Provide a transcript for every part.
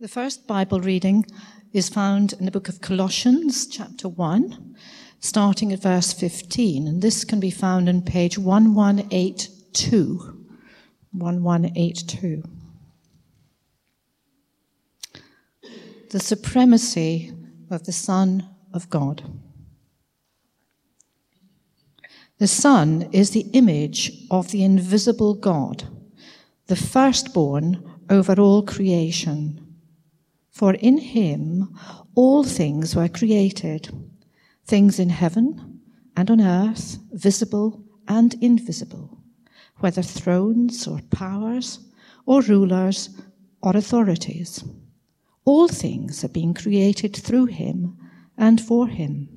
The first Bible reading is found in the book of Colossians, chapter 1, starting at verse 15. And this can be found on page 1182. 1182. The supremacy of the Son of God. The Son is the image of the invisible God, the firstborn over all creation. For in him all things were created, things in heaven and on earth, visible and invisible, whether thrones or powers or rulers or authorities. All things have been created through him and for him.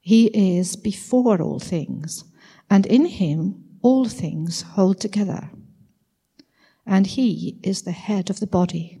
He is before all things, and in him all things hold together. And he is the head of the body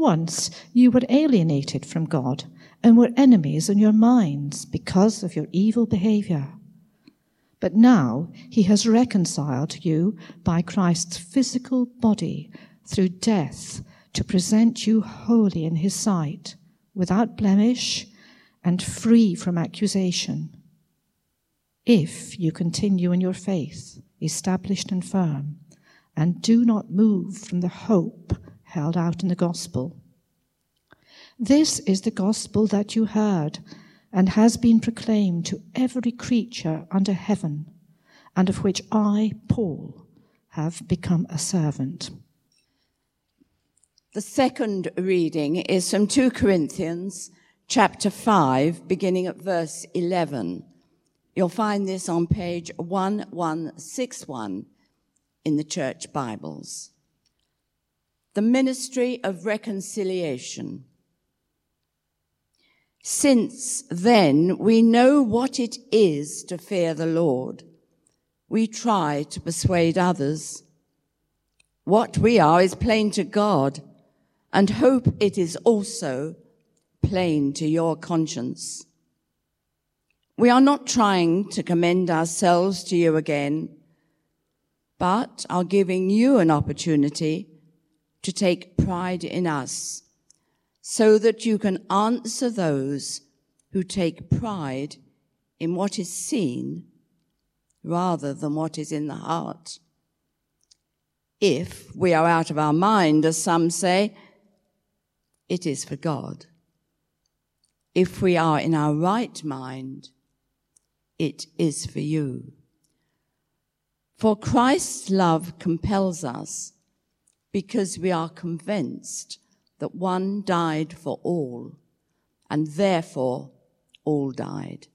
Once you were alienated from God and were enemies in your minds because of your evil behavior. But now he has reconciled you by Christ's physical body through death to present you holy in his sight, without blemish and free from accusation. If you continue in your faith, established and firm, and do not move from the hope held out in the gospel. This is the gospel that you heard and has been proclaimed to every creature under heaven, and of which I, Paul, have become a servant. The second reading is from 2 Corinthians chapter 5, beginning at verse 11. You'll find this on page 1161 in the church Bibles the ministry of reconciliation. Since then we know what it is to fear the Lord, we try to persuade others. What we are is plain to God and hope it is also plain to your conscience. We are not trying to commend ourselves to you again, but are giving you an opportunity to take pride in us so that you can answer those who take pride in what is seen rather than what is in the heart. If we are out of our mind, as some say, it is for God. If we are in our right mind, it is for you. For Christ's love compels us because we are convinced that one died for all, and therefore all died.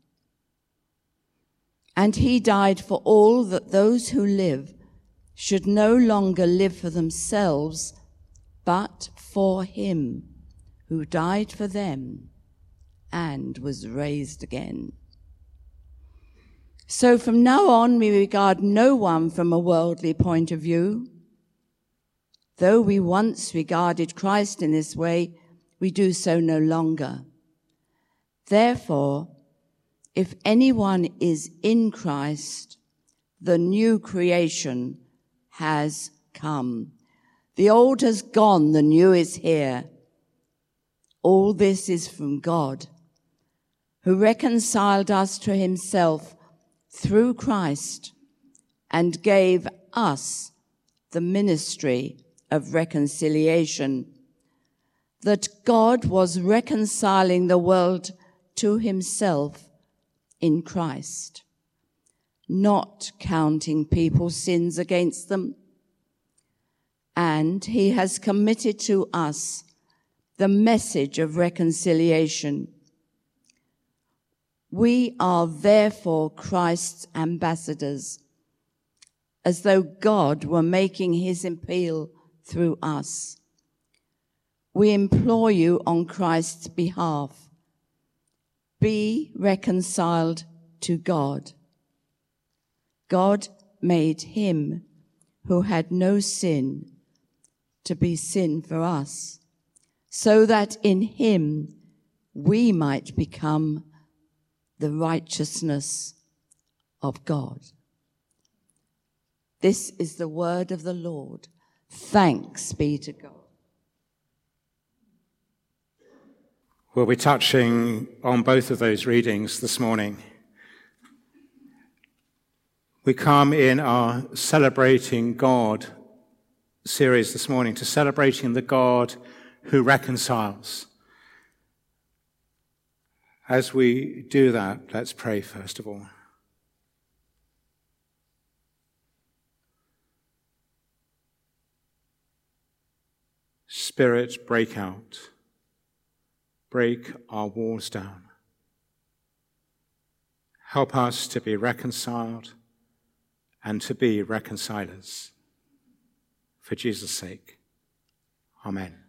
And he died for all that those who live should no longer live for themselves, but for him who died for them and was raised again. So from now on, we regard no one from a worldly point of view. Though we once regarded Christ in this way, we do so no longer. Therefore, if anyone is in Christ, the new creation has come. The old has gone, the new is here. All this is from God, who reconciled us to himself through Christ and gave us the ministry of reconciliation, that God was reconciling the world to himself in Christ, not counting people's sins against them. And he has committed to us the message of reconciliation. We are therefore Christ's ambassadors, as though God were making his appeal through us. we implore you on Christ's behalf, be reconciled to God. God made him who had no sin to be sin for us, so that in him we might become the righteousness of God. This is the word of the Lord. Thanks be to God. We'll be touching on both of those readings this morning. We come in our Celebrating God series this morning to celebrating the God who reconciles. As we do that, let's pray first of all. Spirit, break out. Break our walls down. Help us to be reconciled and to be reconcilers. For Jesus' sake. Amen.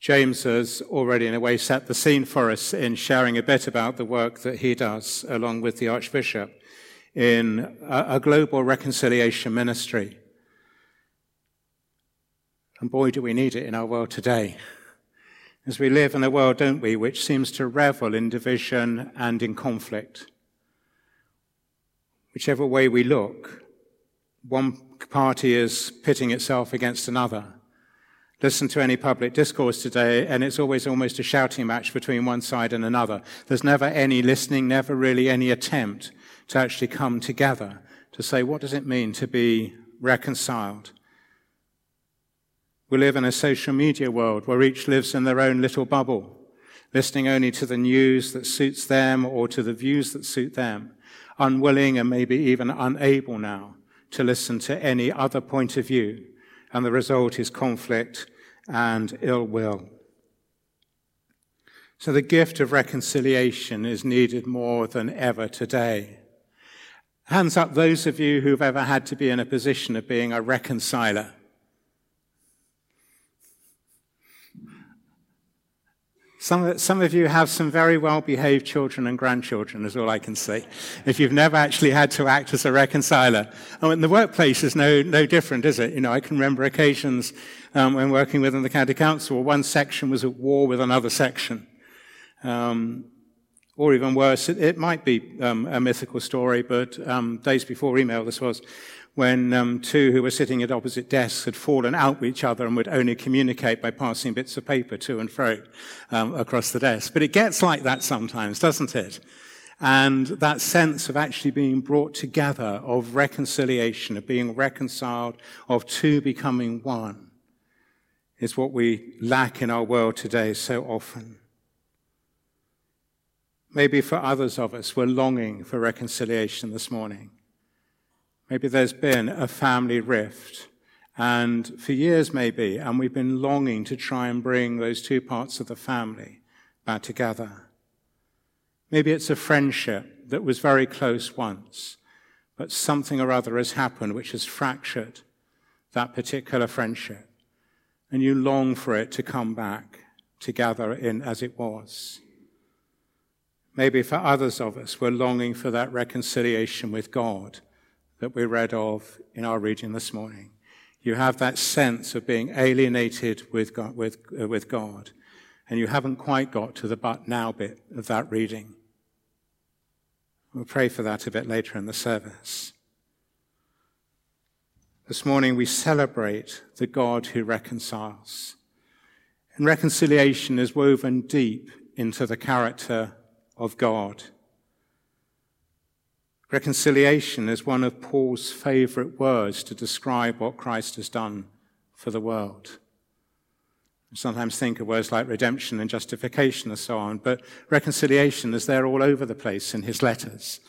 James has already, in a way, set the scene for us in sharing a bit about the work that he does along with the Archbishop in a, a global reconciliation ministry. And boy, do we need it in our world today. As we live in a world, don't we, which seems to revel in division and in conflict. Whichever way we look, one party is pitting itself against another. Listen to any public discourse today, and it's always almost a shouting match between one side and another. There's never any listening, never really any attempt to actually come together to say, what does it mean to be reconciled? We live in a social media world where each lives in their own little bubble, listening only to the news that suits them or to the views that suit them, unwilling and maybe even unable now to listen to any other point of view. And the result is conflict and ill will. So the gift of reconciliation is needed more than ever today. Hands up those of you who've ever had to be in a position of being a reconciler. Some, some of you have some very well behaved children and grandchildren, is all I can say, if you've never actually had to act as a reconciler. Oh, and the workplace is no, no different, is it? You know, I can remember occasions um, when working within the county council, one section was at war with another section. Um, or even worse, it, it might be um, a mythical story, but um, days before email this was, when um, two who were sitting at opposite desks had fallen out with each other and would only communicate by passing bits of paper to and fro um, across the desk. But it gets like that sometimes, doesn't it? And that sense of actually being brought together, of reconciliation, of being reconciled, of two becoming one, is what we lack in our world today so often. Maybe for others of us, we're longing for reconciliation this morning. Maybe there's been a family rift, and for years maybe, and we've been longing to try and bring those two parts of the family back together. Maybe it's a friendship that was very close once, but something or other has happened which has fractured that particular friendship, and you long for it to come back together in as it was. Maybe for others of us, we're longing for that reconciliation with God that we read of in our reading this morning. You have that sense of being alienated with God, with, uh, with God, and you haven't quite got to the but now bit of that reading. We'll pray for that a bit later in the service. This morning we celebrate the God who reconciles. And reconciliation is woven deep into the character of God. Reconciliation is one of Paul's favorite words to describe what Christ has done for the world. We sometimes think of words like redemption and justification and so on, but reconciliation is there all over the place in his letters.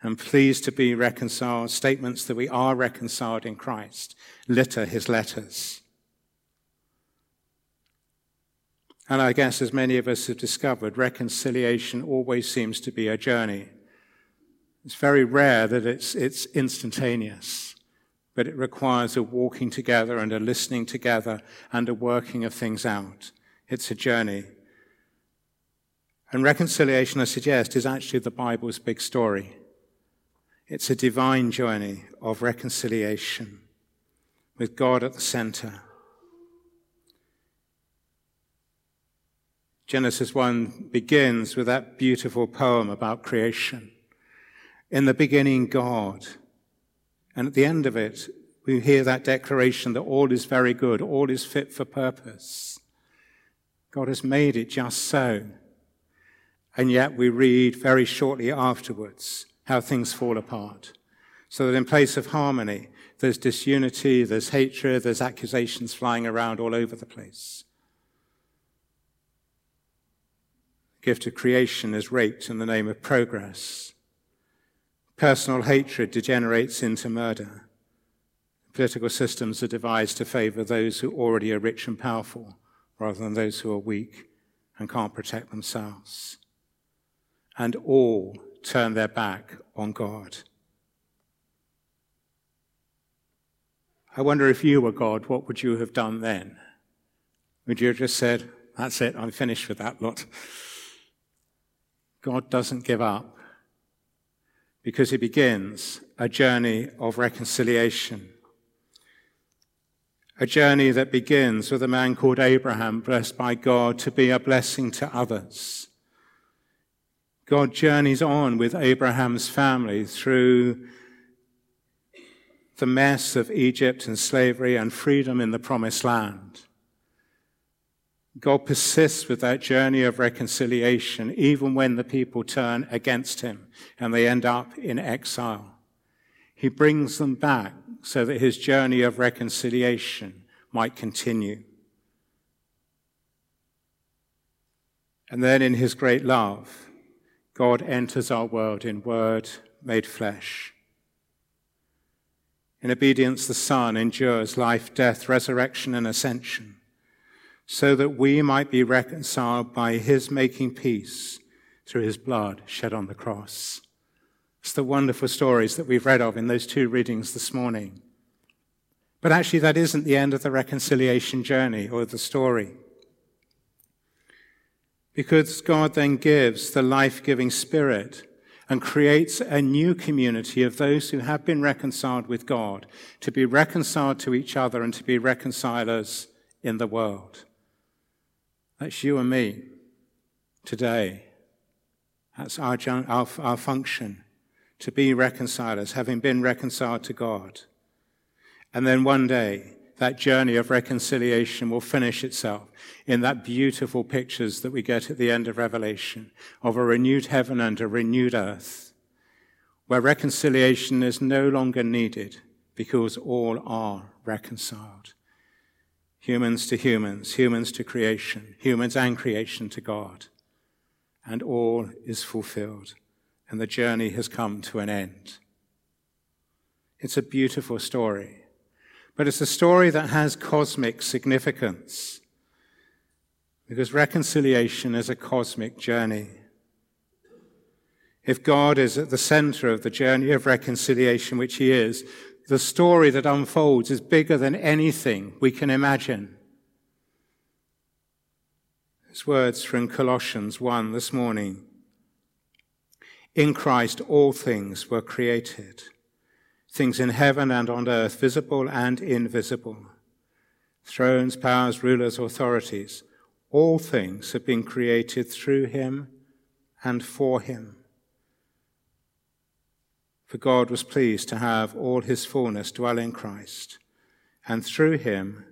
And pleased to be reconciled, statements that we are reconciled in Christ litter his letters. And I guess, as many of us have discovered, reconciliation always seems to be a journey. It's very rare that it's, it's instantaneous, but it requires a walking together and a listening together and a working of things out. It's a journey. And reconciliation, I suggest, is actually the Bible's big story. It's a divine journey of reconciliation with God at the center. Genesis 1 begins with that beautiful poem about creation. In the beginning, God. And at the end of it, we hear that declaration that all is very good, all is fit for purpose. God has made it just so. And yet we read very shortly afterwards how things fall apart. So that in place of harmony, there's disunity, there's hatred, there's accusations flying around all over the place. Gift of creation is raped in the name of progress. Personal hatred degenerates into murder. Political systems are devised to favor those who already are rich and powerful rather than those who are weak and can't protect themselves. And all turn their back on God. I wonder if you were God, what would you have done then? Would you have just said, That's it, I'm finished with that lot? God doesn't give up because he begins a journey of reconciliation. A journey that begins with a man called Abraham, blessed by God to be a blessing to others. God journeys on with Abraham's family through the mess of Egypt and slavery and freedom in the promised land. God persists with that journey of reconciliation, even when the people turn against him and they end up in exile. He brings them back so that his journey of reconciliation might continue. And then in his great love, God enters our world in word made flesh. In obedience, the Son endures life, death, resurrection, and ascension so that we might be reconciled by his making peace through his blood shed on the cross. It's the wonderful stories that we've read of in those two readings this morning. But actually, that isn't the end of the reconciliation journey or the story. Because God then gives the life giving spirit and creates a new community of those who have been reconciled with God to be reconciled to each other and to be reconcilers in the world. That's you and me today. That's our, our, our function to be reconcilers, having been reconciled to God. And then one day, that journey of reconciliation will finish itself in that beautiful pictures that we get at the end of Revelation of a renewed heaven and a renewed earth, where reconciliation is no longer needed because all are reconciled humans to humans, humans to creation, humans and creation to God. And all is fulfilled, and the journey has come to an end. It's a beautiful story, but it's a story that has cosmic significance because reconciliation is a cosmic journey. If God is at the center of the journey of reconciliation, which He is, the story that unfolds is bigger than anything we can imagine. These words from Colossians 1 this morning. In Christ, all things were created, things in heaven and on earth, visible and invisible, thrones, powers, rulers, authorities. All things have been created through him and for him. For God was pleased to have all his fullness dwell in Christ, and through him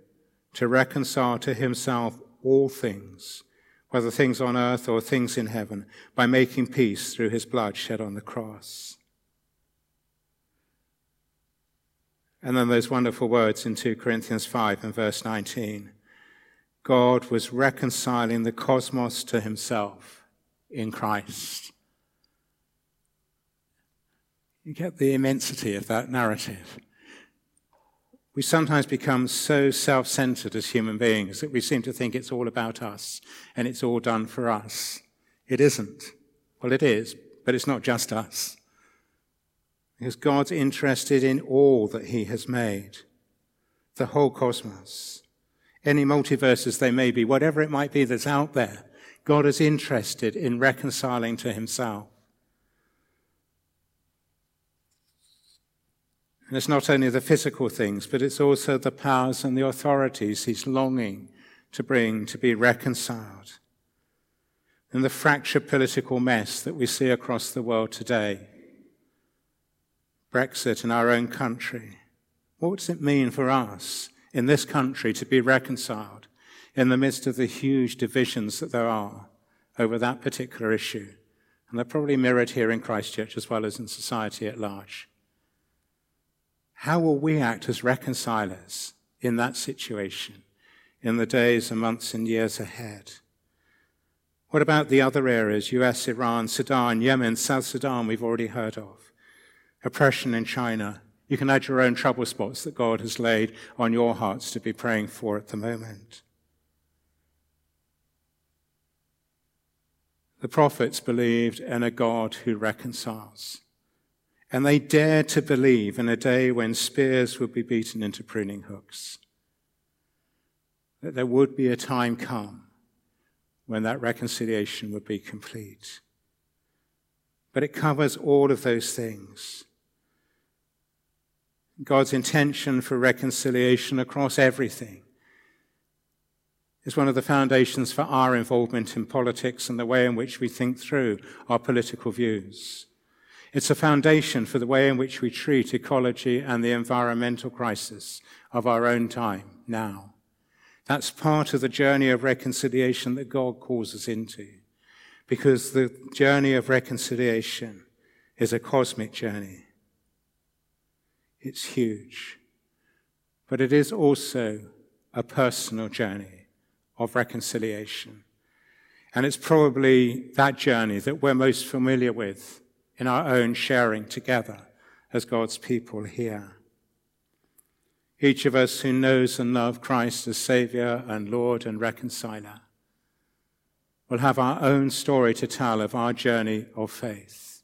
to reconcile to himself all things, whether things on earth or things in heaven, by making peace through his blood shed on the cross. And then those wonderful words in 2 Corinthians 5 and verse 19. God was reconciling the cosmos to himself in Christ. You get the immensity of that narrative. We sometimes become so self centered as human beings that we seem to think it's all about us and it's all done for us. It isn't. Well, it is, but it's not just us. Because God's interested in all that he has made, the whole cosmos, any multiverses they may be, whatever it might be that's out there, God is interested in reconciling to himself. And it's not only the physical things, but it's also the powers and the authorities he's longing to bring to be reconciled. And the fractured political mess that we see across the world today. Brexit in our own country. What does it mean for us in this country to be reconciled in the midst of the huge divisions that there are over that particular issue? And they're probably mirrored here in Christchurch as well as in society at large. How will we act as reconcilers in that situation in the days and months and years ahead? What about the other areas, US, Iran, Sudan, Yemen, South Sudan, we've already heard of? Oppression in China. You can add your own trouble spots that God has laid on your hearts to be praying for at the moment. The prophets believed in a God who reconciles. And they dared to believe in a day when spears would be beaten into pruning hooks. That there would be a time come when that reconciliation would be complete. But it covers all of those things. God's intention for reconciliation across everything is one of the foundations for our involvement in politics and the way in which we think through our political views. It's a foundation for the way in which we treat ecology and the environmental crisis of our own time now. That's part of the journey of reconciliation that God calls us into. Because the journey of reconciliation is a cosmic journey. It's huge. But it is also a personal journey of reconciliation. And it's probably that journey that we're most familiar with in our own sharing together as God's people here. Each of us who knows and loves Christ as Savior and Lord and Reconciler will have our own story to tell of our journey of faith.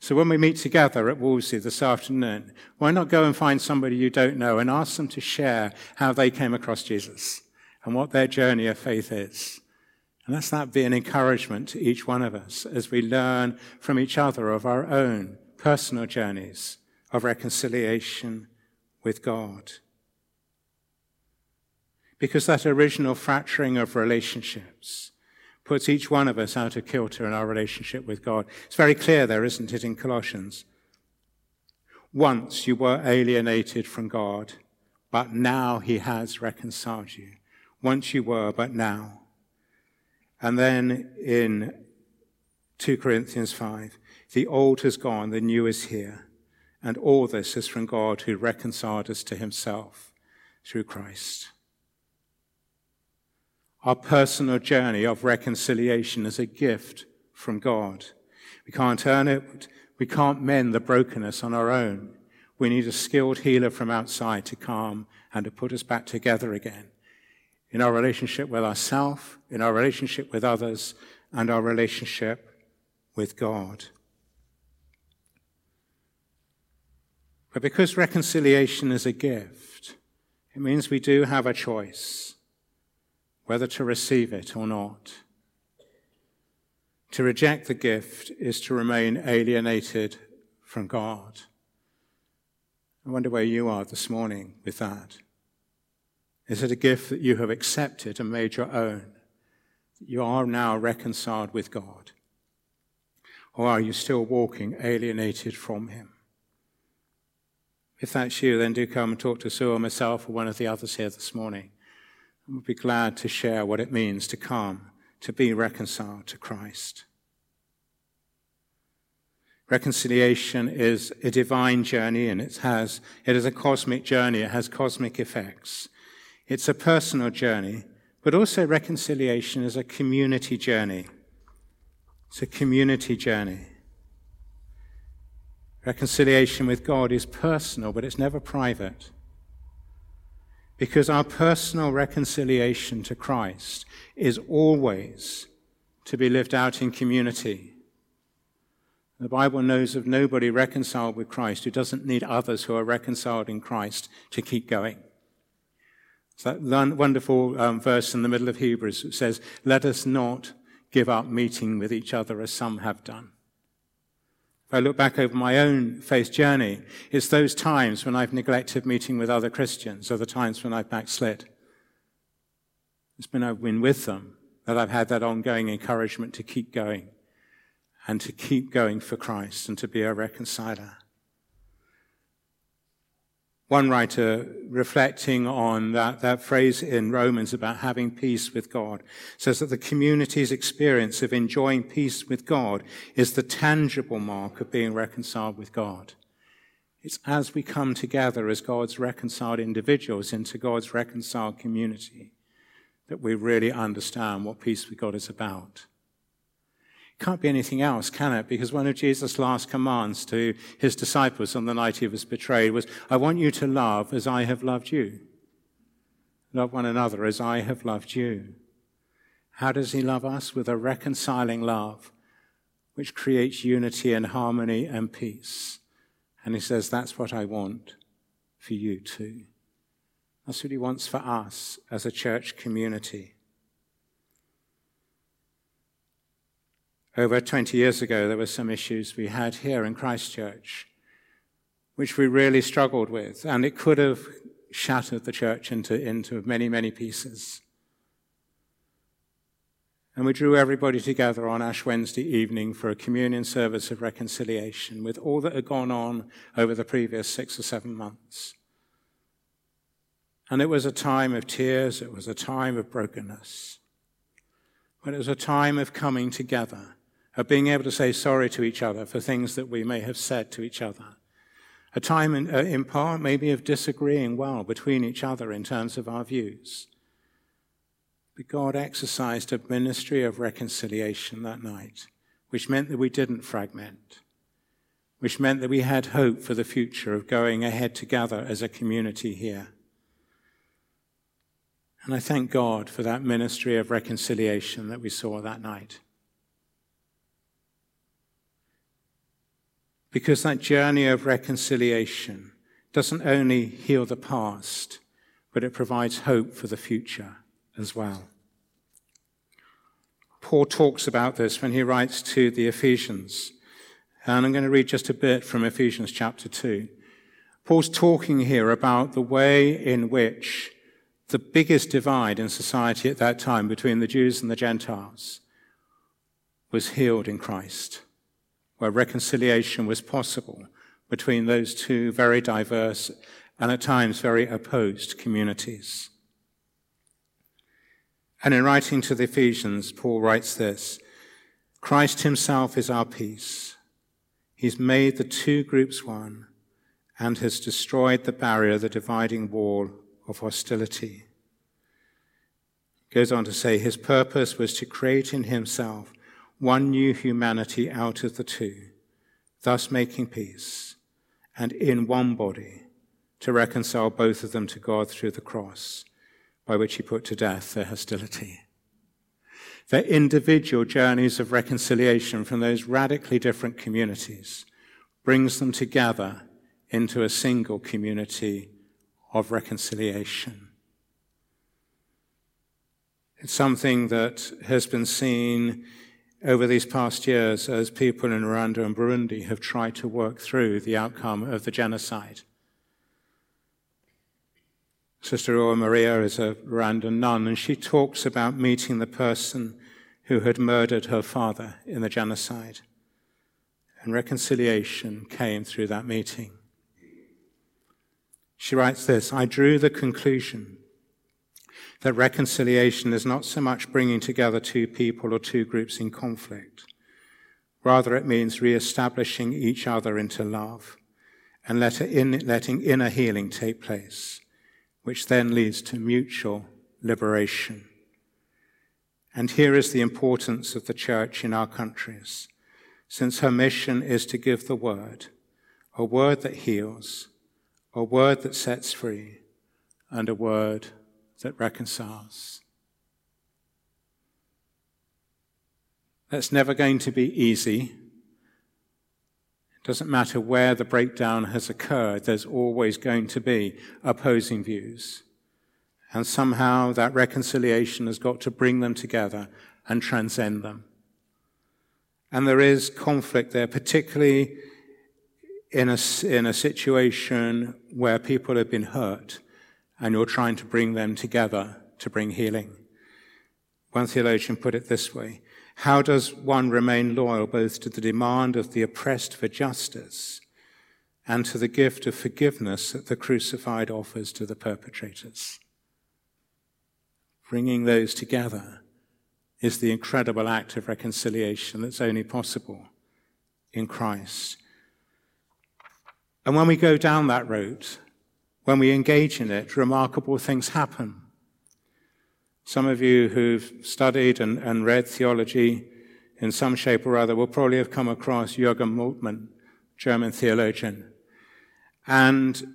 So when we meet together at Wolsey this afternoon, why not go and find somebody you don't know and ask them to share how they came across Jesus and what their journey of faith is? And let's that be an encouragement to each one of us as we learn from each other of our own personal journeys of reconciliation with God. Because that original fracturing of relationships puts each one of us out of kilter in our relationship with God. It's very clear there, isn't it, in Colossians? Once you were alienated from God, but now he has reconciled you. Once you were, but now. And then in 2 Corinthians 5, the old has gone, the new is here. And all this is from God who reconciled us to himself through Christ. Our personal journey of reconciliation is a gift from God. We can't earn it. We can't mend the brokenness on our own. We need a skilled healer from outside to calm and to put us back together again in our relationship with ourselves, in our relationship with others, and our relationship with God. But because reconciliation is a gift, it means we do have a choice whether to receive it or not. To reject the gift is to remain alienated from God. I wonder where you are this morning with that. Is it a gift that you have accepted and made your own? You are now reconciled with God? Or are you still walking alienated from Him? If that's you, then do come and talk to Sue or myself or one of the others here this morning. We'll be glad to share what it means to come, to be reconciled to Christ. Reconciliation is a divine journey and it has, it is a cosmic journey. It has cosmic effects. It's a personal journey, but also reconciliation is a community journey. It's a community journey. Reconciliation with God is personal, but it's never private. Because our personal reconciliation to Christ is always to be lived out in community. The Bible knows of nobody reconciled with Christ who doesn't need others who are reconciled in Christ to keep going. That wonderful um, verse in the middle of Hebrews that says, Let us not give up meeting with each other as some have done. If I look back over my own faith journey, it's those times when I've neglected meeting with other Christians, or the times when I've backslid. It's been I've been with them that I've had that ongoing encouragement to keep going and to keep going for Christ and to be a reconciler. One writer, reflecting on that, that phrase in Romans about having peace with God, says that the community's experience of enjoying peace with God is the tangible mark of being reconciled with God. It's as we come together as God's reconciled individuals into God's reconciled community that we really understand what peace with God is about. Can't be anything else, can it? Because one of Jesus' last commands to his disciples on the night he was betrayed was, I want you to love as I have loved you. Love one another as I have loved you. How does he love us? With a reconciling love, which creates unity and harmony and peace. And he says, That's what I want for you too. That's what he wants for us as a church community. Over 20 years ago, there were some issues we had here in Christchurch, which we really struggled with, and it could have shattered the church into, into many, many pieces. And we drew everybody together on Ash Wednesday evening for a communion service of reconciliation with all that had gone on over the previous six or seven months. And it was a time of tears, it was a time of brokenness, but it was a time of coming together of being able to say sorry to each other for things that we may have said to each other. A time in, uh, in part maybe of disagreeing well between each other in terms of our views. But God exercised a ministry of reconciliation that night, which meant that we didn't fragment, which meant that we had hope for the future of going ahead together as a community here. And I thank God for that ministry of reconciliation that we saw that night. Because that journey of reconciliation doesn't only heal the past, but it provides hope for the future as well. Paul talks about this when he writes to the Ephesians. And I'm going to read just a bit from Ephesians chapter 2. Paul's talking here about the way in which the biggest divide in society at that time between the Jews and the Gentiles was healed in Christ where reconciliation was possible between those two very diverse and at times very opposed communities. And in writing to the Ephesians, Paul writes this Christ himself is our peace. He's made the two groups one and has destroyed the barrier, the dividing wall of hostility. He goes on to say his purpose was to create in himself one new humanity out of the two, thus making peace, and in one body to reconcile both of them to God through the cross, by which he put to death their hostility. Their individual journeys of reconciliation from those radically different communities brings them together into a single community of reconciliation. It's something that has been seen over these past years as people in Rwanda and Burundi have tried to work through the outcome of the genocide. Sister Uwamariya is a Rwandan nun, and she talks about meeting the person who had murdered her father in the genocide. And reconciliation came through that meeting. She writes this I drew the conclusion that reconciliation is not so much bringing together two people or two groups in conflict. Rather, it means re-establishing each other into love and letting inner healing take place, which then leads to mutual liberation. And here is the importance of the church in our countries, since her mission is to give the word, a word that heals, a word that sets free, and a word that reconciles. That's never going to be easy, It Doesn't matter where the breakdown has occurred, there's always going to be opposing views. And somehow that reconciliation has got to bring them together and transcend them. And there is conflict there, particularly in a, in a situation where people have been hurt and you're trying to bring them together to bring healing. One theologian put it this way How does one remain loyal both to the demand of the oppressed for justice and to the gift of forgiveness that the crucified offers to the perpetrators? Bringing those together is the incredible act of reconciliation that's only possible in Christ. And when we go down that route, when we engage in it, remarkable things happen. Some of you who've studied and, and read theology in some shape or other will probably have come across Jürgen Moltmann, German theologian. And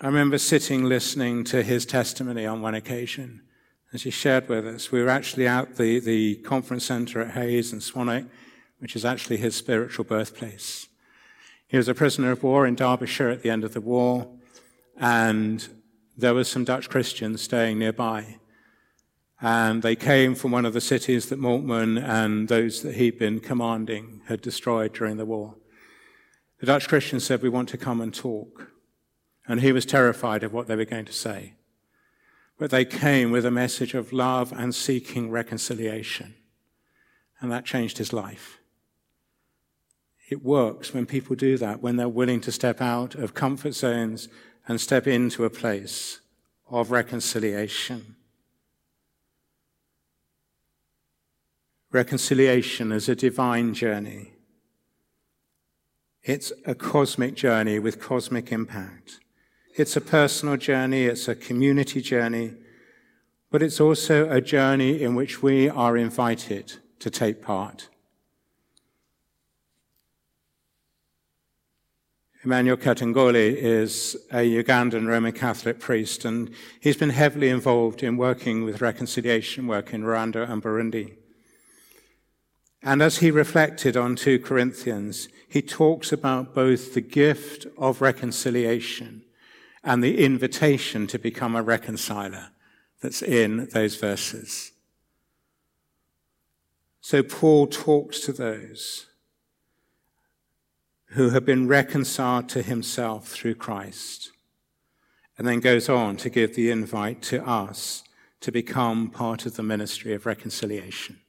I remember sitting listening to his testimony on one occasion as he shared with us. We were actually at the, the conference center at Hayes and Swanwick, which is actually his spiritual birthplace. He was a prisoner of war in Derbyshire at the end of the war, and there were some Dutch Christians staying nearby. And they came from one of the cities that Moltmann and those that he'd been commanding had destroyed during the war. The Dutch Christians said, We want to come and talk. And he was terrified of what they were going to say but they came with a message of love and seeking reconciliation. And that changed his life. It works when people do that, when they're willing to step out of comfort zones and step into a place of reconciliation. Reconciliation is a divine journey. It's a cosmic journey with cosmic impact. It's a personal journey, it's a community journey, but it's also a journey in which we are invited to take part. Emmanuel Katongole is a Ugandan Roman Catholic priest, and he's been heavily involved in working with reconciliation work in Rwanda and Burundi. And as he reflected on 2 Corinthians, he talks about both the gift of reconciliation and the invitation to become a reconciler that's in those verses. So Paul talks to those who have been reconciled to himself through Christ, and then goes on to give the invite to us to become part of the ministry of reconciliation.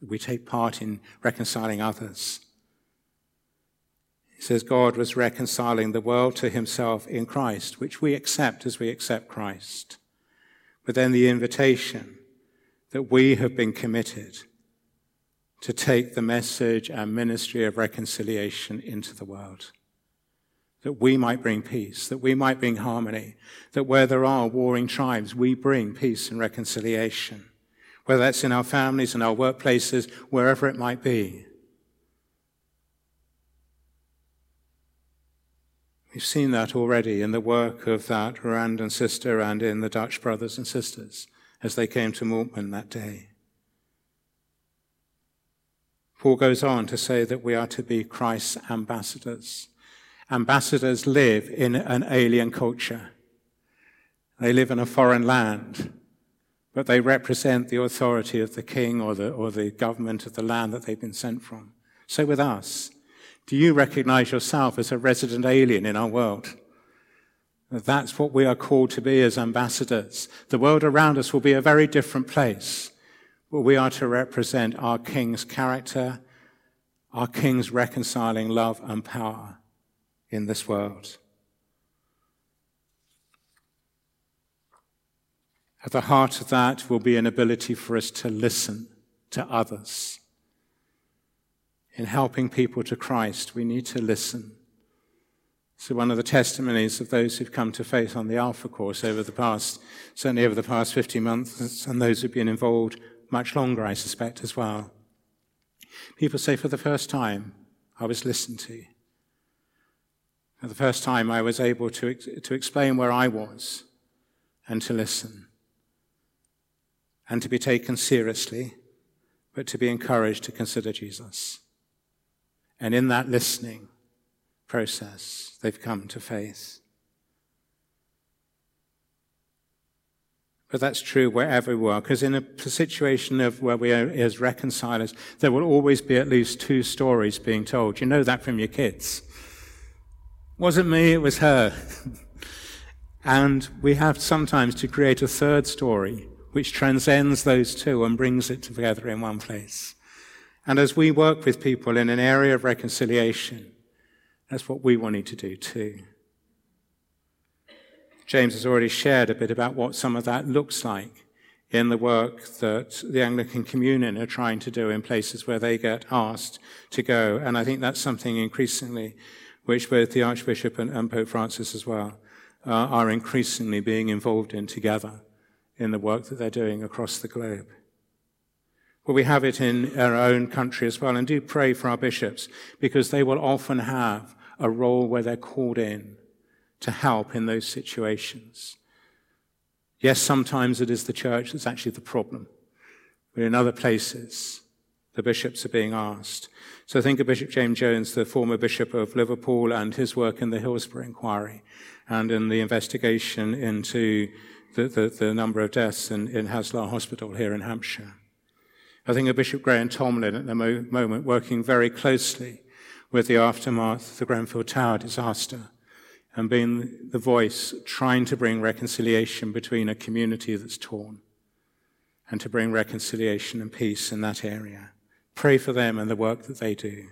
We take part in reconciling others he says God was reconciling the world to himself in Christ, which we accept as we accept Christ. But then the invitation that we have been committed to take the message and ministry of reconciliation into the world. That we might bring peace, that we might bring harmony, that where there are warring tribes, we bring peace and reconciliation. Whether that's in our families, in our workplaces, wherever it might be. We've seen that already in the work of that Rwandan sister and in the Dutch brothers and sisters as they came to Moltmann that day. Paul goes on to say that we are to be Christ's ambassadors. Ambassadors live in an alien culture. They live in a foreign land, but they represent the authority of the king or the, or the government of the land that they've been sent from. So with us, do you recognize yourself as a resident alien in our world? That's what we are called to be as ambassadors. The world around us will be a very different place, we are to represent our King's character, our King's reconciling love and power in this world. At the heart of that will be an ability for us to listen to others in helping people to Christ, we need to listen. So, one of the testimonies of those who've come to faith on the Alpha course over the past, certainly over the past 50 months, and those who've been involved much longer, I suspect, as well. People say, for the first time, I was listened to. For the first time, I was able to, to explain where I was and to listen and to be taken seriously, but to be encouraged to consider Jesus. And in that listening, process. They've come to faith. But that's true wherever we are, because in a situation of where we are as reconcilers, there will always be at least two stories being told. You know that from your kids. Wasn't me, it was her. and we have sometimes to create a third story which transcends those two and brings it together in one place. And as we work with people in an area of reconciliation, that's what we wanted to do too. James has already shared a bit about what some of that looks like in the work that the Anglican Communion are trying to do in places where they get asked to go. And I think that's something increasingly which both the Archbishop and, and Pope Francis as well uh, are increasingly being involved in together in the work that they're doing across the globe. Well, we have it in our own country as well, and do pray for our bishops because they will often have a role where they're called in to help in those situations. Yes, sometimes it is the church that's actually the problem, but in other places, the bishops are being asked. So think of Bishop James Jones, the former bishop of Liverpool, and his work in the Hillsborough inquiry and in the investigation into the, the, the number of deaths in, in Haslar Hospital here in Hampshire. I think of Bishop Graham Tomlin at the mo- moment working very closely with the aftermath of the Grenfell Tower disaster and being the voice trying to bring reconciliation between a community that's torn and to bring reconciliation and peace in that area. Pray for them and the work that they do,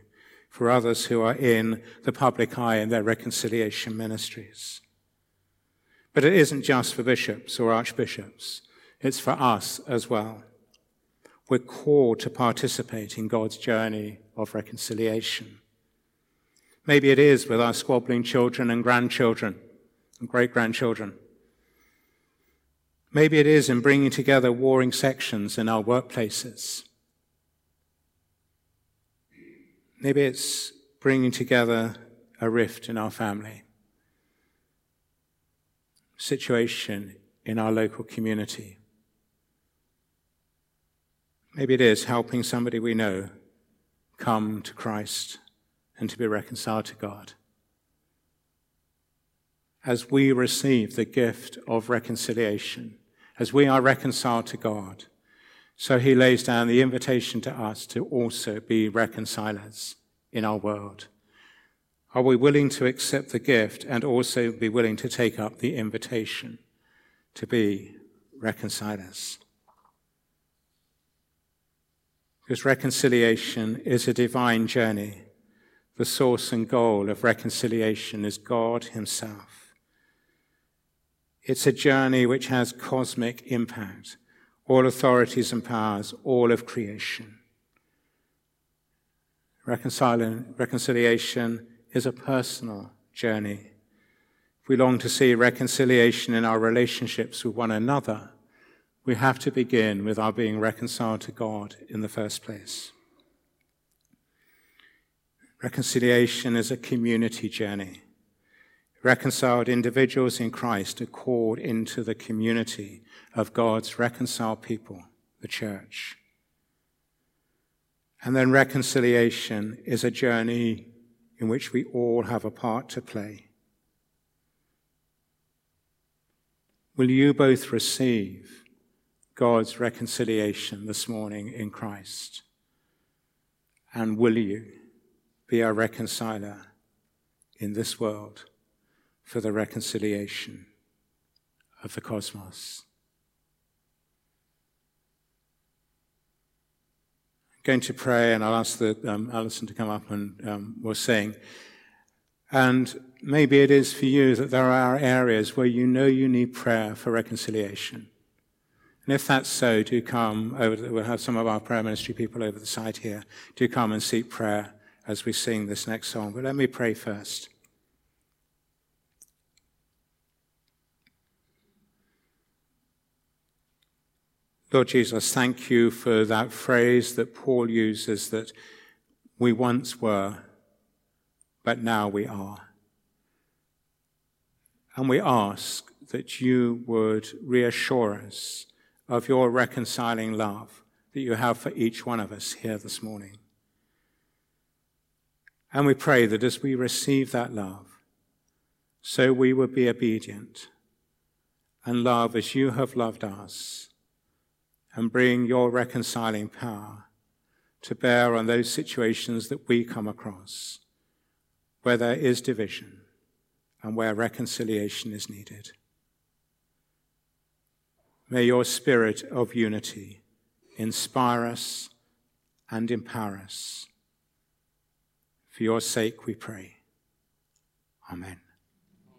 for others who are in the public eye in their reconciliation ministries. But it isn't just for bishops or archbishops, it's for us as well. We're called to participate in God's journey of reconciliation. Maybe it is with our squabbling children and grandchildren and great grandchildren. Maybe it is in bringing together warring sections in our workplaces. Maybe it's bringing together a rift in our family, situation in our local community. Maybe it is helping somebody we know come to Christ and to be reconciled to God. As we receive the gift of reconciliation, as we are reconciled to God, so he lays down the invitation to us to also be reconcilers in our world. Are we willing to accept the gift and also be willing to take up the invitation to be reconcilers? Because reconciliation is a divine journey the source and goal of reconciliation is God Himself. It's a journey which has cosmic impact, all authorities and powers, all of creation. Reconciliation is a personal journey. If we long to see reconciliation in our relationships with one another, we have to begin with our being reconciled to God in the first place. Reconciliation is a community journey. Reconciled individuals in Christ are called into the community of God's reconciled people, the church. And then reconciliation is a journey in which we all have a part to play. Will you both receive God's reconciliation this morning in Christ? And will you? Be our reconciler in this world for the reconciliation of the cosmos. I'm going to pray, and I'll ask the, um, Alison to come up and um, we'll sing. And maybe it is for you that there are areas where you know you need prayer for reconciliation. And if that's so, do come over. We'll have some of our prayer ministry people over the side here. Do come and seek prayer as we sing this next song. But let me pray first. Lord Jesus, thank you for that phrase that Paul uses that we once were, but now we are. And we ask that you would reassure us of your reconciling love that you have for each one of us here this morning. And we pray that as we receive that love, so we will be obedient and love as you have loved us and bring your reconciling power to bear on those situations that we come across where there is division and where reconciliation is needed. May your spirit of unity inspire us and empower us. For your sake we pray. Amen.